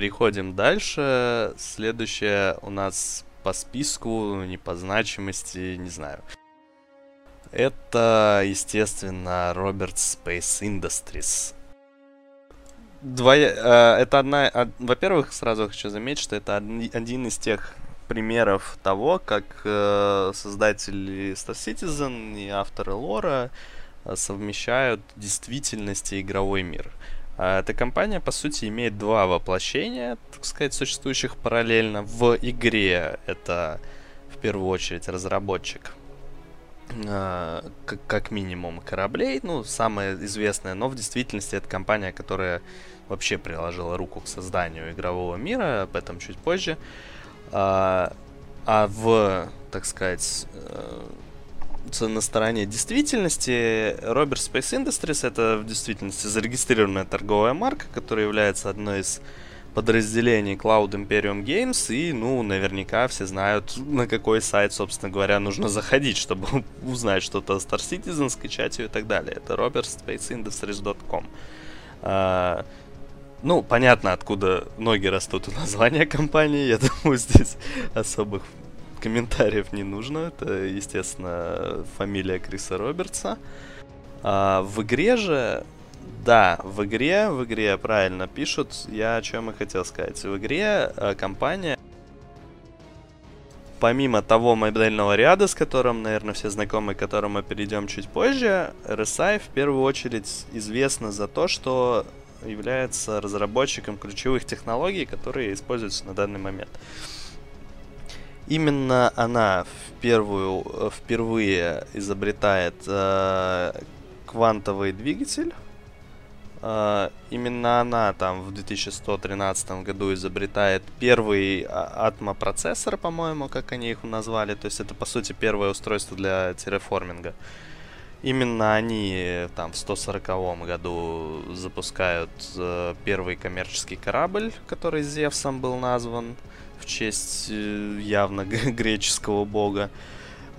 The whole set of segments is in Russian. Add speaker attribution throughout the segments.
Speaker 1: переходим дальше. Следующее у нас по списку, не по значимости, не знаю. Это, естественно, Роберт Space Industries. Двоя... Э, это одна... Во-первых, сразу хочу заметить, что это один из тех примеров того, как э, создатели Star Citizen и авторы лора э, совмещают действительность и игровой мир. А эта компания, по сути, имеет два воплощения, так сказать, существующих параллельно. В игре это, в первую очередь, разработчик э, как, минимум кораблей, ну, самая известная, но в действительности это компания, которая вообще приложила руку к созданию игрового мира, об этом чуть позже. А, а в, так сказать, э, на стороне действительности Robert Space Industries это в действительности зарегистрированная торговая марка, которая является одной из подразделений Cloud Imperium Games, и, ну, наверняка все знают, на какой сайт, собственно говоря, нужно заходить, чтобы узнать что-то о Star Citizen, скачать ее и так далее. Это robertspaceindustries.com. Uh, ну, понятно, откуда ноги растут у названия компании. Я думаю, здесь особых комментариев не нужно. Это, естественно, фамилия Криса Робертса. А в игре же да, в игре, в игре правильно пишут. Я о чем и хотел сказать. В игре э, компания, помимо того модельного ряда, с которым, наверное, все знакомы, к которому мы перейдем чуть позже, RSI в первую очередь известна за то, что является разработчиком ключевых технологий, которые используются на данный момент. Именно она в первую, э, впервые изобретает э, квантовый двигатель. Э, именно она там в 2113 году изобретает первый а, атмопроцессор, по-моему, как они их назвали. То есть это, по сути, первое устройство для терраформинга. Именно они там в 140 году запускают э, первый коммерческий корабль, который Зевсом был назван честь э, явно греческого бога.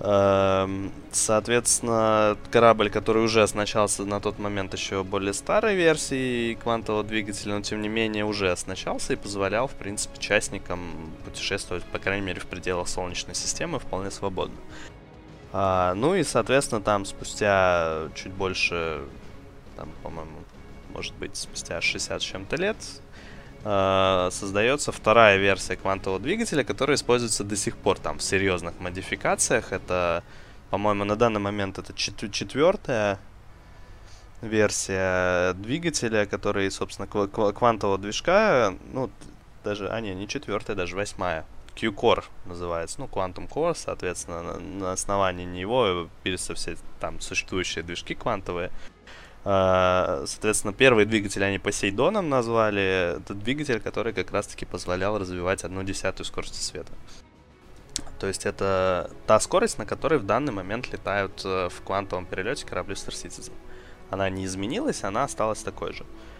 Speaker 1: Э, соответственно, корабль, который уже оснащался на тот момент еще более старой версией квантового двигателя, но тем не менее уже оснащался и позволял, в принципе, частникам путешествовать, по крайней мере, в пределах Солнечной системы вполне свободно. А, ну и, соответственно, там спустя чуть больше, там, по-моему, может быть, спустя 60 с чем-то лет, э, создается вторая версия квантового двигателя, которая используется до сих пор там в серьезных модификациях. Это, по-моему, на данный момент это чет- четвертая версия двигателя, который, собственно, кв- квантового движка, ну, даже, а не, не четвертая, даже восьмая Q-Core называется, ну, Quantum Core, соответственно, на, на основании него пишутся все там существующие движки квантовые. Uh, соответственно, первый двигатель они Посейдоном назвали. Это двигатель, который как раз-таки позволял развивать одну десятую скорости света. То есть это та скорость, на которой в данный момент летают uh, в квантовом перелете корабли Star Citizen. Она не изменилась, она осталась такой же. Uh,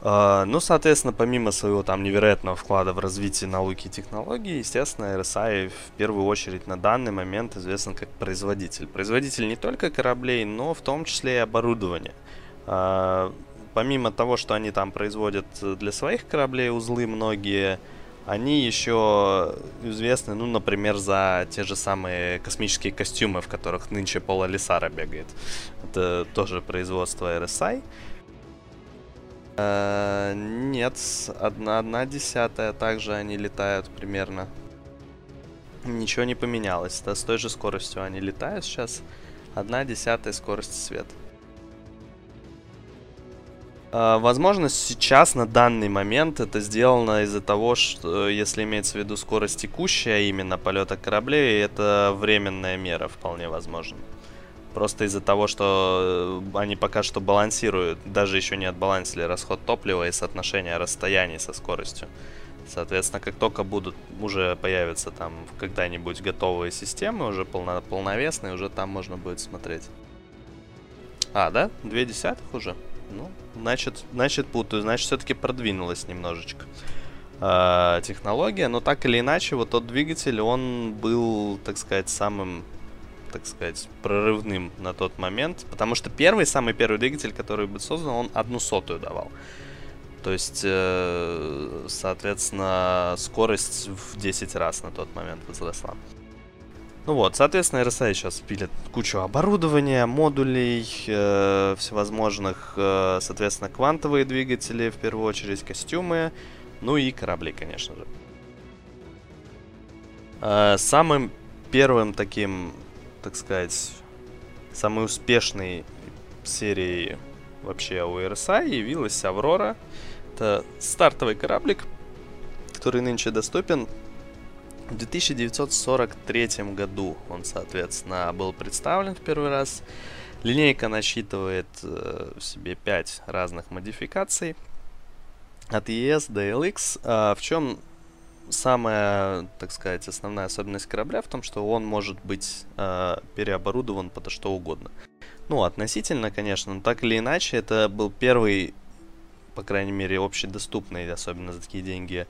Speaker 1: ну, соответственно, помимо своего там невероятного вклада в развитие науки и технологий, естественно, RSI в первую очередь на данный момент известен как производитель. Производитель не только кораблей, но в том числе и оборудования. Uh, помимо того, что они там производят для своих кораблей узлы многие, они еще известны, ну, например, за те же самые космические костюмы, в которых нынче Пола Лисара бегает. Это тоже производство RSI. Э, нет, одна, одна десятая также они летают примерно. Ничего не поменялось. Да, с той же скоростью они летают сейчас. Одна десятая скорости света. Uh, возможно, сейчас, на данный момент, это сделано из-за того, что, если имеется в виду скорость текущая именно полета кораблей, это временная мера, вполне возможно. Просто из-за того, что э, они пока что балансируют, даже еще не отбалансили расход топлива и соотношение расстояний со скоростью. Соответственно, как только будут, уже появятся там когда-нибудь готовые системы, уже полно, полновесные, уже там можно будет смотреть. А, да? Две десятых уже? Ну, значит, значит путаю, значит все-таки продвинулась немножечко э, технология, но так или иначе, вот тот двигатель, он был, так сказать, самым так сказать, прорывным на тот момент. Потому что первый, самый первый двигатель, который был создан, он одну сотую давал. То есть э, соответственно, скорость в 10 раз на тот момент возросла. Ну вот, соответственно, RSI сейчас пилит кучу оборудования, модулей, э, всевозможных, э, соответственно, квантовые двигатели, в первую очередь костюмы, ну и корабли, конечно же. Э, самым первым таким, так сказать, самой успешной серией вообще у RSI явилась Аврора. Это стартовый кораблик, который нынче доступен в 1943 году он, соответственно, был представлен в первый раз. Линейка насчитывает э, в себе 5 разных модификаций от ES до LX. А в чем самая, так сказать, основная особенность корабля в том, что он может быть э, переоборудован под что угодно. Ну, относительно, конечно, но так или иначе, это был первый, по крайней мере, общедоступный, особенно за такие деньги,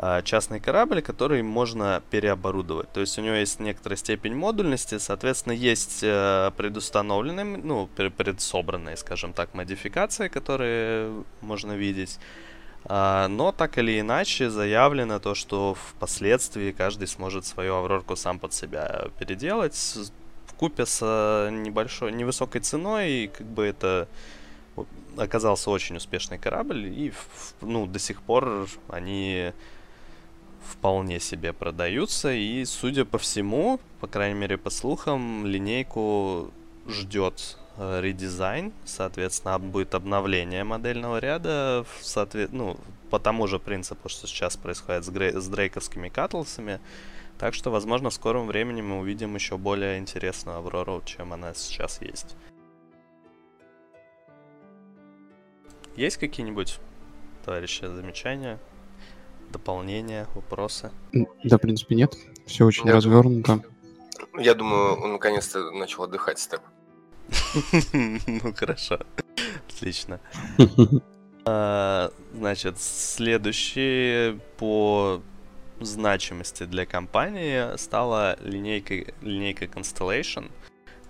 Speaker 1: а, частный корабль, который можно переоборудовать. То есть у него есть некоторая степень модульности, соответственно, есть э, предустановленные, ну, предсобранные, скажем так, модификации, которые можно видеть. А, но так или иначе заявлено то, что впоследствии каждый сможет свою аврорку сам под себя переделать в купе с э, небольшой, невысокой ценой, и как бы это оказался очень успешный корабль, и ну, до сих пор они вполне себе продаются. И, судя по всему, по крайней мере по слухам, линейку ждет редизайн, соответственно, будет обновление модельного ряда в соответ... ну, по тому же принципу, что сейчас происходит с, грей... с дрейковскими катлсами. Так что, возможно, в скором времени мы увидим еще более интересную Аврору, чем она сейчас есть. Есть какие-нибудь, товарищи, замечания? дополнения, вопросы?
Speaker 2: Да, в принципе, нет. Все очень я развернуто.
Speaker 3: Я думаю, он наконец-то начал отдыхать, Степ.
Speaker 1: Ну, хорошо. Отлично. А, значит, следующее по значимости для компании стала линейка, линейка Constellation.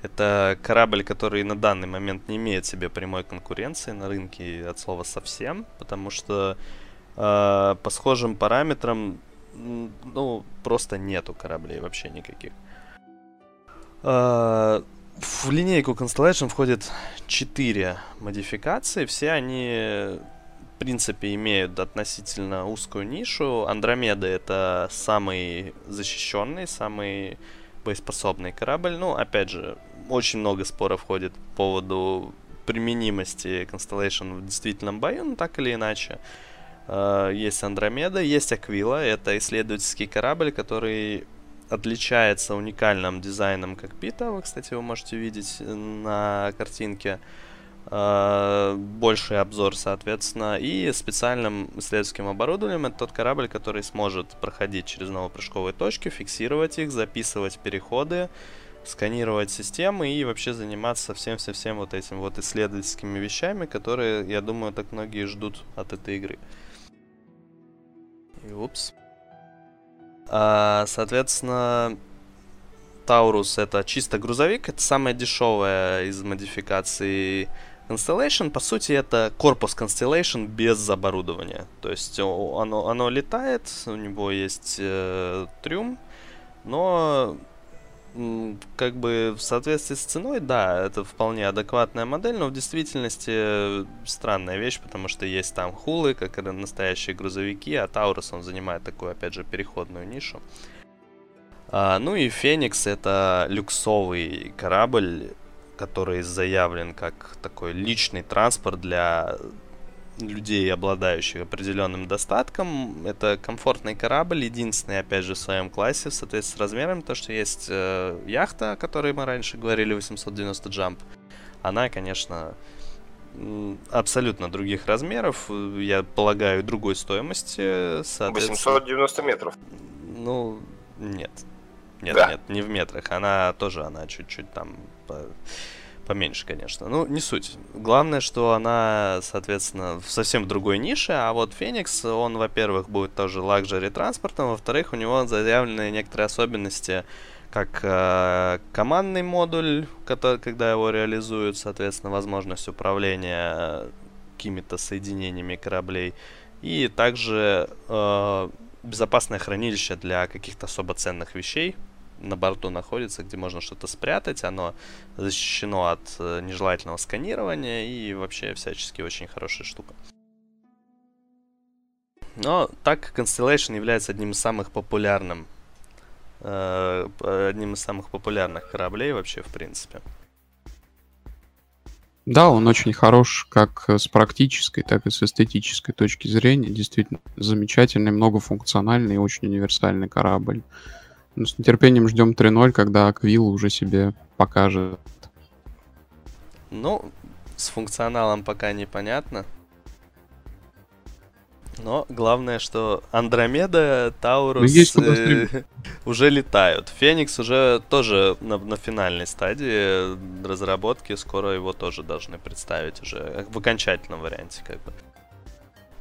Speaker 1: Это корабль, который на данный момент не имеет себе прямой конкуренции на рынке от слова совсем, потому что э, по схожим параметрам, ну, просто нету кораблей вообще никаких. Э, в линейку Constellation входит 4 модификации. Все они, в принципе, имеют относительно узкую нишу. Андромеда это самый защищенный, самый боеспособный корабль. Ну, опять же, очень много споров ходит по поводу применимости Constellation в действительном бою, но так или иначе. Э, есть Андромеда, есть Аквила. Это исследовательский корабль, который отличается уникальным дизайном кокпита. Вы, кстати, вы можете видеть на картинке. Uh, больший обзор, соответственно, и специальным исследовательским оборудованием это тот корабль, который сможет проходить через новопрыжковые точки, фиксировать их, записывать переходы, сканировать системы и вообще заниматься всем-всем-всем вот этим вот исследовательскими вещами, которые, я думаю, так многие ждут от этой игры. И упс. А, соответственно, Таурус это чисто грузовик, это самая дешевая из модификаций Constellation. По сути, это корпус Constellation без оборудования. То есть оно, оно летает, у него есть э, трюм, но как бы в соответствии с ценой, да, это вполне адекватная модель, но в действительности э, странная вещь, потому что есть там хулы, как настоящие грузовики, а Таурус, он занимает такую, опять же, переходную нишу. А, ну и Феникс это люксовый корабль, который заявлен как такой личный транспорт для людей, обладающих определенным достатком. Это комфортный корабль, единственный, опять же, в своем классе, в соответствии с размером, то, что есть э, яхта, о которой мы раньше говорили, 890 джамп. Она, конечно, абсолютно других размеров, я полагаю, другой стоимости.
Speaker 3: 890 метров.
Speaker 1: Ну, нет. Нет, да. нет, не в метрах. Она тоже, она чуть-чуть там Поменьше, конечно. Ну, не суть. Главное, что она, соответственно, в совсем другой нише, а вот Феникс, он, во-первых, будет тоже лакжери транспортом, во-вторых, у него заявлены некоторые особенности, как э, командный модуль, который, когда его реализуют, соответственно, возможность управления какими-то соединениями кораблей, И также э, безопасное хранилище для каких-то особо ценных вещей на борту находится, где можно что-то спрятать. Оно защищено от э, нежелательного сканирования и вообще всячески очень хорошая штука. Но так как Constellation является одним из самых популярным э, одним из самых популярных кораблей вообще, в принципе.
Speaker 2: Да, он очень хорош как с практической, так и с эстетической точки зрения. Действительно замечательный, многофункциональный и очень универсальный корабль. Ну, с нетерпением ждем 3.0, когда Аквил уже себе покажет.
Speaker 1: Ну, с функционалом пока непонятно. Но главное, что Андромеда, Таурус ну, э, уже летают. Феникс уже тоже на, на финальной стадии разработки. Скоро его тоже должны представить уже в окончательном варианте, как бы.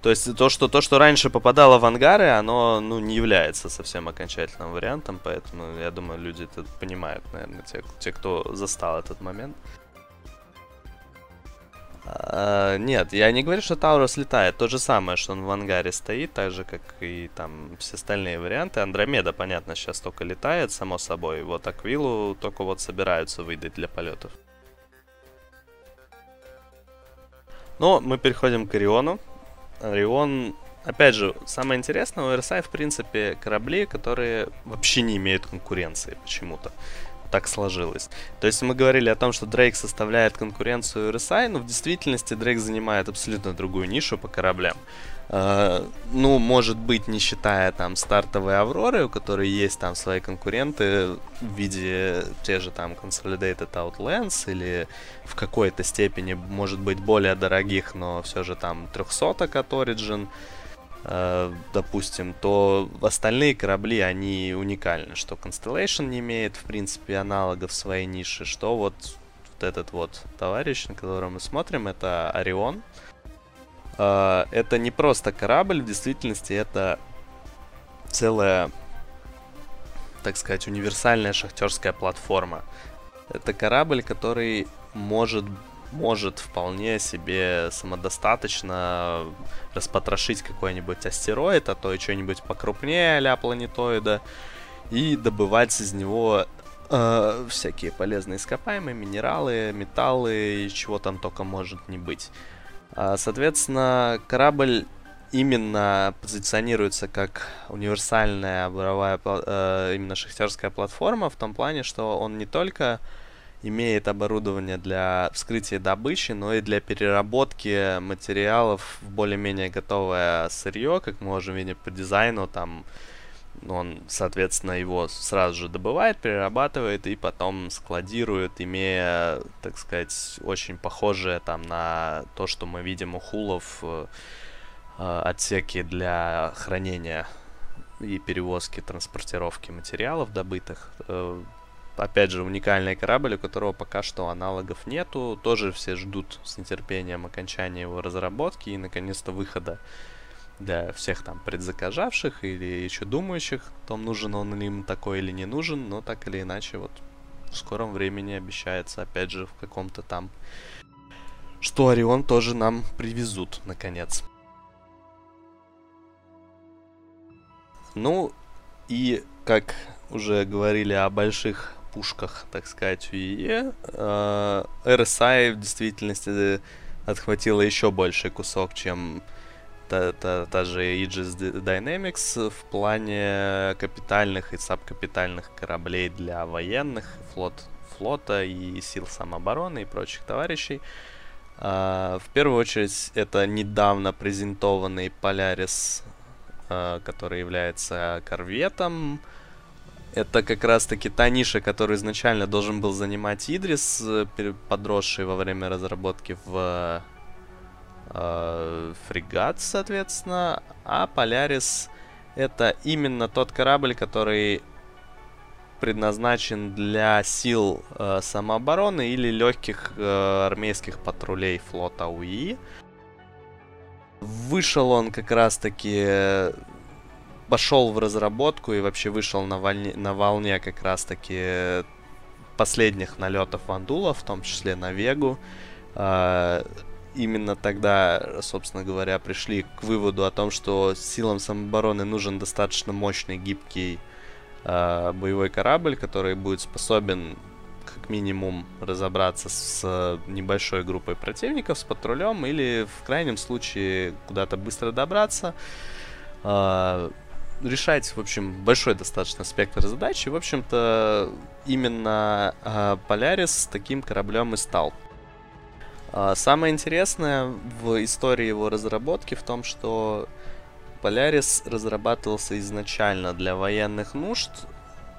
Speaker 1: То есть то, что то, что раньше попадало в ангары, оно ну, не является совсем окончательным вариантом, поэтому я думаю, люди это понимают, наверное, те, те кто застал этот момент. А, нет, я не говорю, что Таурус летает. То же самое, что он в ангаре стоит, так же, как и там все остальные варианты. Андромеда, понятно, сейчас только летает, само собой. Вот Аквилу только вот собираются выдать для полетов. Но мы переходим к Ориону. Орион, опять же, самое интересное, у RSI, в принципе, корабли, которые вообще не имеют конкуренции почему-то так сложилось. То есть мы говорили о том, что Дрейк составляет конкуренцию RSI, но в действительности Дрейк занимает абсолютно другую нишу по кораблям. Uh, ну, может быть, не считая там стартовые Авроры, у которой есть там свои конкуренты в виде те же там Consolidated Outlands или в какой-то степени, может быть, более дорогих, но все же там 300 от Origin. Э, допустим, то остальные корабли, они уникальны. Что Constellation не имеет, в принципе, аналогов своей нише, что вот, вот этот вот товарищ, на которого мы смотрим, это Орион. Э, это не просто корабль, в действительности это целая, так сказать, универсальная шахтерская платформа. Это корабль, который может может вполне себе самодостаточно распотрошить какой-нибудь астероид, а то и что-нибудь покрупнее а планетоида, и добывать из него э, всякие полезные ископаемые, минералы, металлы и чего там только может не быть. Э, соответственно, корабль именно позиционируется как универсальная буровая, э, именно шахтерская платформа в том плане, что он не только имеет оборудование для вскрытия добычи, но и для переработки материалов в более-менее готовое сырье, как мы можем видеть по дизайну, там он, соответственно, его сразу же добывает, перерабатывает и потом складирует, имея, так сказать, очень похожее там на то, что мы видим у хулов э, э отсеки для хранения и перевозки, транспортировки материалов добытых. Опять же, уникальный корабль, у которого пока что аналогов нету. Тоже все ждут с нетерпением окончания его разработки и, наконец-то, выхода для всех там предзаказавших или еще думающих, том нужен он им такой или не нужен, но так или иначе вот в скором времени обещается, опять же, в каком-то там, что Орион тоже нам привезут, наконец. Ну, и как уже говорили о больших пушках, так сказать, УИЕ, э, RSI в действительности отхватила еще больший кусок, чем та, та, та же Aegis Dynamics в плане капитальных и сабкапитальных кораблей для военных, флот, флота и сил самообороны и прочих товарищей. Uh, в первую очередь, это недавно презентованный Polaris, uh, который является корветом, это как раз-таки та ниша, которую изначально должен был занимать Идрис, э, подросший во время разработки в э, фрегат, соответственно. А Полярис это именно тот корабль, который предназначен для сил э, самообороны или легких э, армейских патрулей флота УИ. Вышел он как раз-таки пошел в разработку и вообще вышел на, волне, на волне как раз-таки последних налетов Вандула, в том числе на Вегу. Э, именно тогда, собственно говоря, пришли к выводу о том, что силам самообороны нужен достаточно мощный, гибкий э, боевой корабль, который будет способен как минимум разобраться с небольшой группой противников, с патрулем, или в крайнем случае куда-то быстро добраться. Э, решать, в общем, большой достаточно спектр задач. И, в общем-то, именно э, Polaris таким кораблем и стал. А, самое интересное в истории его разработки в том, что Polaris разрабатывался изначально для военных нужд,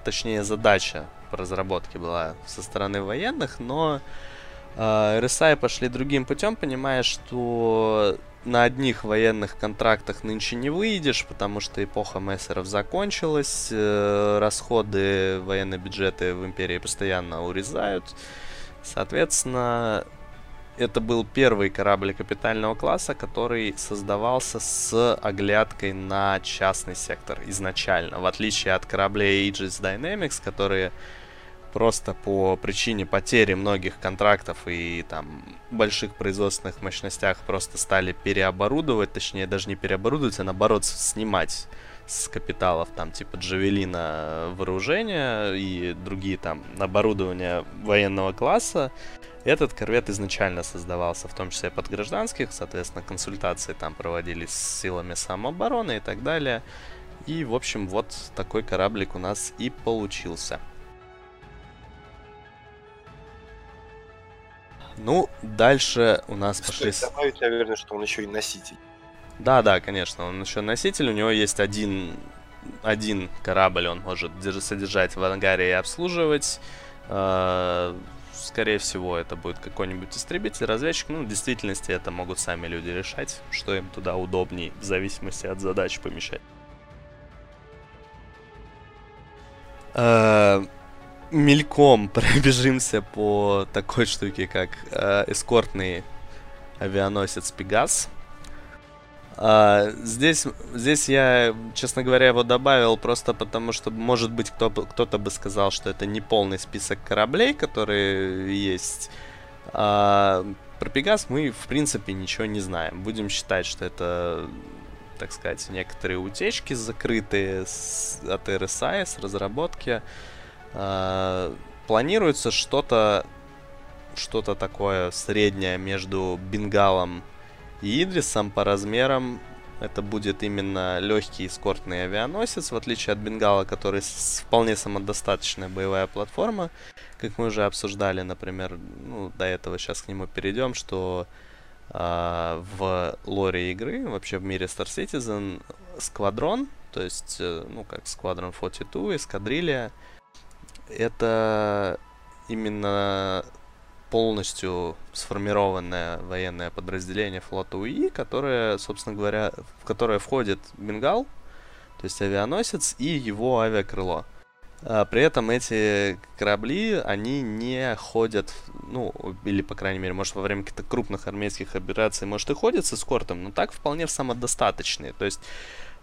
Speaker 1: точнее задача по разработке была со стороны военных, но э, RSI пошли другим путем, понимая, что на одних военных контрактах нынче не выйдешь, потому что эпоха мессеров закончилась, э, расходы, военные бюджеты в империи постоянно урезают. Соответственно, это был первый корабль капитального класса, который создавался с оглядкой на частный сектор изначально, в отличие от кораблей Aegis Dynamics, которые просто по причине потери многих контрактов и там больших производственных мощностях просто стали переоборудовать, точнее даже не переоборудовать, а наоборот снимать с капиталов там типа Джавелина вооружения и другие там оборудования военного класса. Этот корвет изначально создавался в том числе под гражданских, соответственно, консультации там проводились с силами самообороны и так далее. И, в общем, вот такой кораблик у нас и получился. Ну, дальше у нас пошли...
Speaker 3: Добавить, наверное, что он еще и носитель.
Speaker 1: Да, да, конечно, он еще носитель, у него есть один, один корабль, он может содержать в ангаре и обслуживать. А, скорее всего, это будет какой-нибудь истребитель, разведчик. Ну, в действительности это могут сами люди решать, что им туда удобней, в зависимости от задач помещать. Мельком пробежимся по такой штуке, как э, эскортный авианосец Пегас. А, здесь, здесь я, честно говоря, его добавил просто потому, что, может быть, кто, кто-то бы сказал, что это не полный список кораблей, которые есть. А, про Пегас мы, в принципе, ничего не знаем. Будем считать, что это, так сказать, некоторые утечки закрытые с, от RSI, с разработки. А, планируется что-то что-то такое среднее между Бенгалом и Идрисом по размерам это будет именно легкий эскортный авианосец, в отличие от Бенгала, который вполне самодостаточная боевая платформа. Как мы уже обсуждали, например, ну, до этого сейчас к нему перейдем, что э, в лоре игры, вообще в мире Star Citizen, сквадрон, то есть, э, ну, как Squadron 42, эскадрилья, это именно полностью сформированное военное подразделение флота УИ, которое, собственно говоря, в которое входит Бенгал, то есть авианосец и его авиакрыло. А при этом эти корабли, они не ходят, ну, или, по крайней мере, может, во время каких-то крупных армейских операций, может, и ходят с эскортом, но так вполне самодостаточные. То есть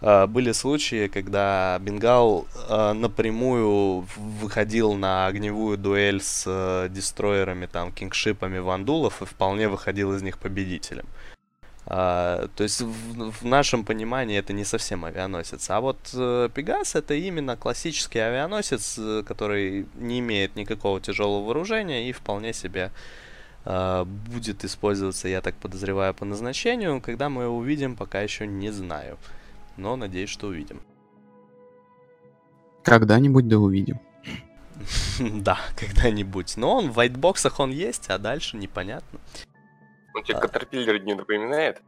Speaker 1: Uh, были случаи, когда Бенгал uh, напрямую выходил на огневую дуэль с uh, дестроерами, там, кингшипами вандулов и вполне выходил из них победителем. То есть в, в нашем понимании это не совсем авианосец. А вот Пегас это именно классический авианосец, который не имеет никакого тяжелого вооружения и вполне себе будет использоваться, я так подозреваю, по назначению. Когда мы его увидим, пока еще не знаю но надеюсь, что увидим.
Speaker 2: Когда-нибудь да увидим.
Speaker 1: Да, когда-нибудь. Но он в вайтбоксах он есть, а дальше непонятно.
Speaker 3: Он тебе а. Катерпиллер не напоминает?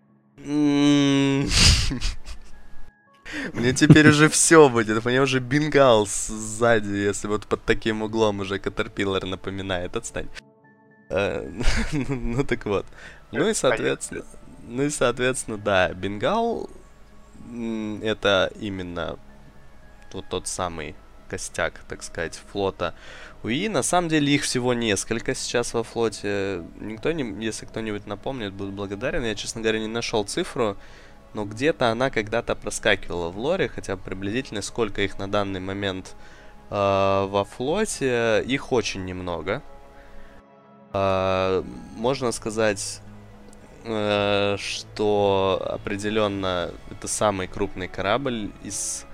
Speaker 1: Мне теперь уже все будет. Мне уже бингал сзади, если вот под таким углом уже Катерпиллер напоминает. Отстань. Э, ну так вот. Ну и соответственно, ну и соответственно, да, Бенгал это именно вот тот самый костяк, так сказать, флота УИ. На самом деле их всего несколько сейчас во флоте. Никто не, если кто-нибудь напомнит, буду благодарен. Я, честно говоря, не нашел цифру, но где-то она когда-то проскакивала в лоре, хотя приблизительно сколько их на данный момент э, во флоте. Их очень немного. Э, можно сказать, э, что определенно это самый крупный корабль из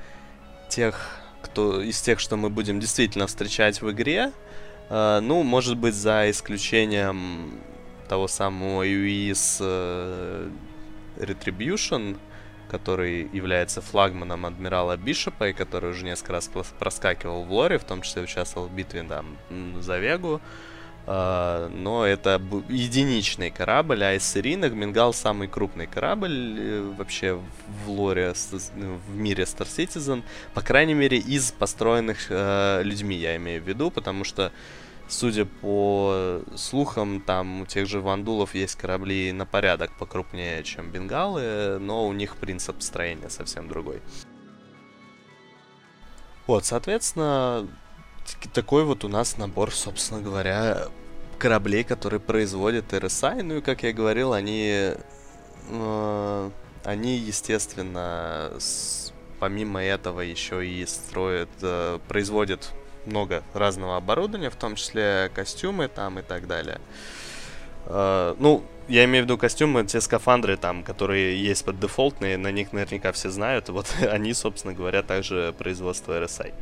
Speaker 1: тех, кто из тех, что мы будем действительно встречать в игре. Э, ну, может быть, за исключением того самого UIS э, Retribution, который является флагманом адмирала Бишопа и который уже несколько раз проскакивал в лоре, в том числе участвовал в битве там, за Вегу. Uh, но это единичный корабль, а из серийных Бенгал самый крупный корабль э, вообще в лоре, в мире Star Citizen, по крайней мере из построенных uh, людьми, я имею в виду, потому что Судя по слухам, там у тех же вандулов есть корабли на порядок покрупнее, чем бенгалы, но у них принцип строения совсем другой. Вот, соответственно, такой вот у нас набор, собственно говоря, кораблей, которые производят RSI. Ну и, как я говорил, они, э, они естественно, с, помимо этого еще и строят, э, производят много разного оборудования, в том числе костюмы там и так далее. Uh, ну, я имею в виду костюмы, те скафандры там, которые есть под дефолтные, на них наверняка все знают. Вот они, собственно говоря, также производство RSI.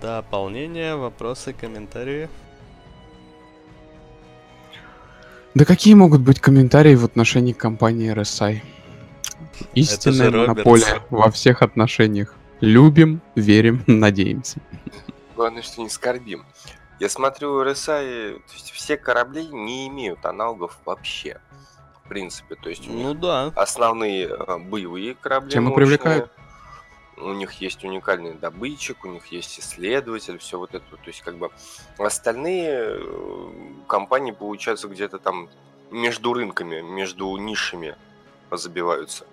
Speaker 1: Дополнение, вопросы, комментарии?
Speaker 2: Да какие могут быть комментарии в отношении компании RSI? Истинная монополия во всех отношениях. Любим, верим, надеемся.
Speaker 3: Главное, что не скорбим. Я смотрю, RSI, то есть все корабли не имеют аналогов вообще. В принципе, то есть ну да. основные а, боевые корабли.
Speaker 2: Чем мощные, привлекает?
Speaker 3: У них есть уникальный добытчик, у них есть исследователь, все вот это. То есть, как бы остальные э, компании получаются где-то там между рынками, между нишами забиваются.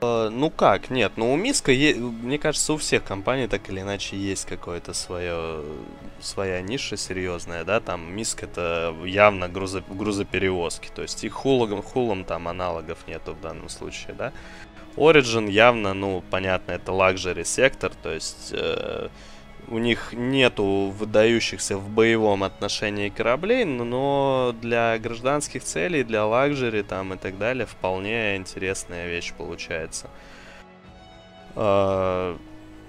Speaker 1: Uh, ну как, нет, ну у Миска, мне кажется, у всех компаний так или иначе есть какое-то свое, своя ниша серьезная, да, там Миск это явно грузо... грузоперевозки, то есть и хулом, хулом там аналогов нету в данном случае, да. Origin явно, ну, понятно, это лакжери сектор, то есть э, у них нету выдающихся в боевом отношении кораблей, но для гражданских целей, для лакжери там и так далее вполне интересная вещь получается. А,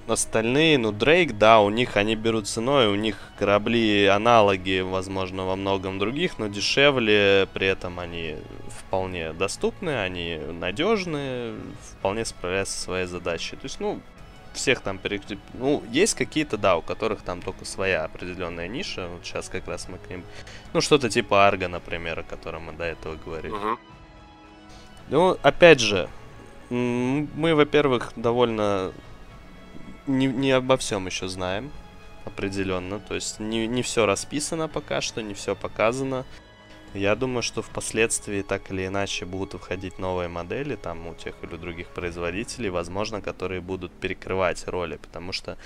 Speaker 1: остальные, ну, Дрейк, да, у них они берут ценой, у них корабли аналоги, возможно, во многом других, но дешевле, при этом они вполне доступны, они надежны, вполне справляются со своей задачей. То есть, ну, всех там перекреп... Ну, есть какие-то, да, у которых там только своя определенная ниша. Вот сейчас как раз мы к ним... Ну, что-то типа Арга, например, о котором мы до этого говорили. Угу. Ну, опять же, мы, во-первых, довольно не, не обо всем еще знаем определенно. То есть не, не все расписано пока что, не все показано. Я думаю, что впоследствии так или иначе будут выходить новые модели там у тех или других производителей, возможно, которые будут перекрывать роли, потому что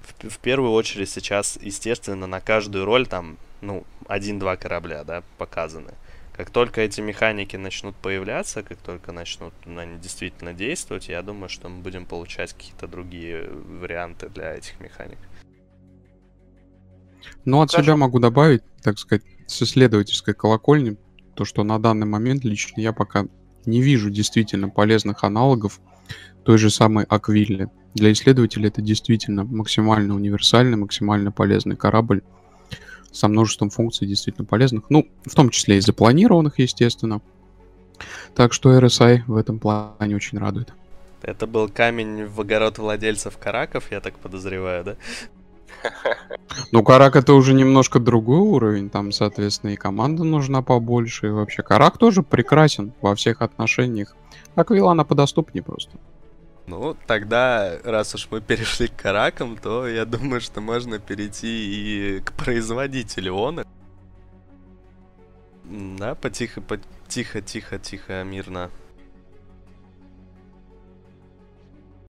Speaker 1: в, в первую очередь сейчас, естественно, на каждую роль там, ну, один-два корабля, да, показаны. Как только эти механики начнут появляться, как только начнут ну, они действительно действовать, я думаю, что мы будем получать какие-то другие варианты для этих механик.
Speaker 2: Ну, от Скажем... себя могу добавить, так сказать, с исследовательской колокольни, то, что на данный момент лично я пока не вижу действительно полезных аналогов той же самой Аквилле. Для исследователя это действительно максимально универсальный, максимально полезный корабль со множеством функций действительно полезных, ну, в том числе и запланированных, естественно. Так что RSI в этом плане очень радует.
Speaker 1: Это был камень в огород владельцев караков, я так подозреваю, да?
Speaker 2: Ну, Карак это уже немножко другой уровень, там, соответственно, и команда нужна побольше, и вообще Карак тоже прекрасен во всех отношениях. Аквила, она подоступнее просто.
Speaker 1: Ну, тогда, раз уж мы перешли к Каракам, то я думаю, что можно перейти и к производителю он. Да, потихо, потихо, тихо, тихо, мирно.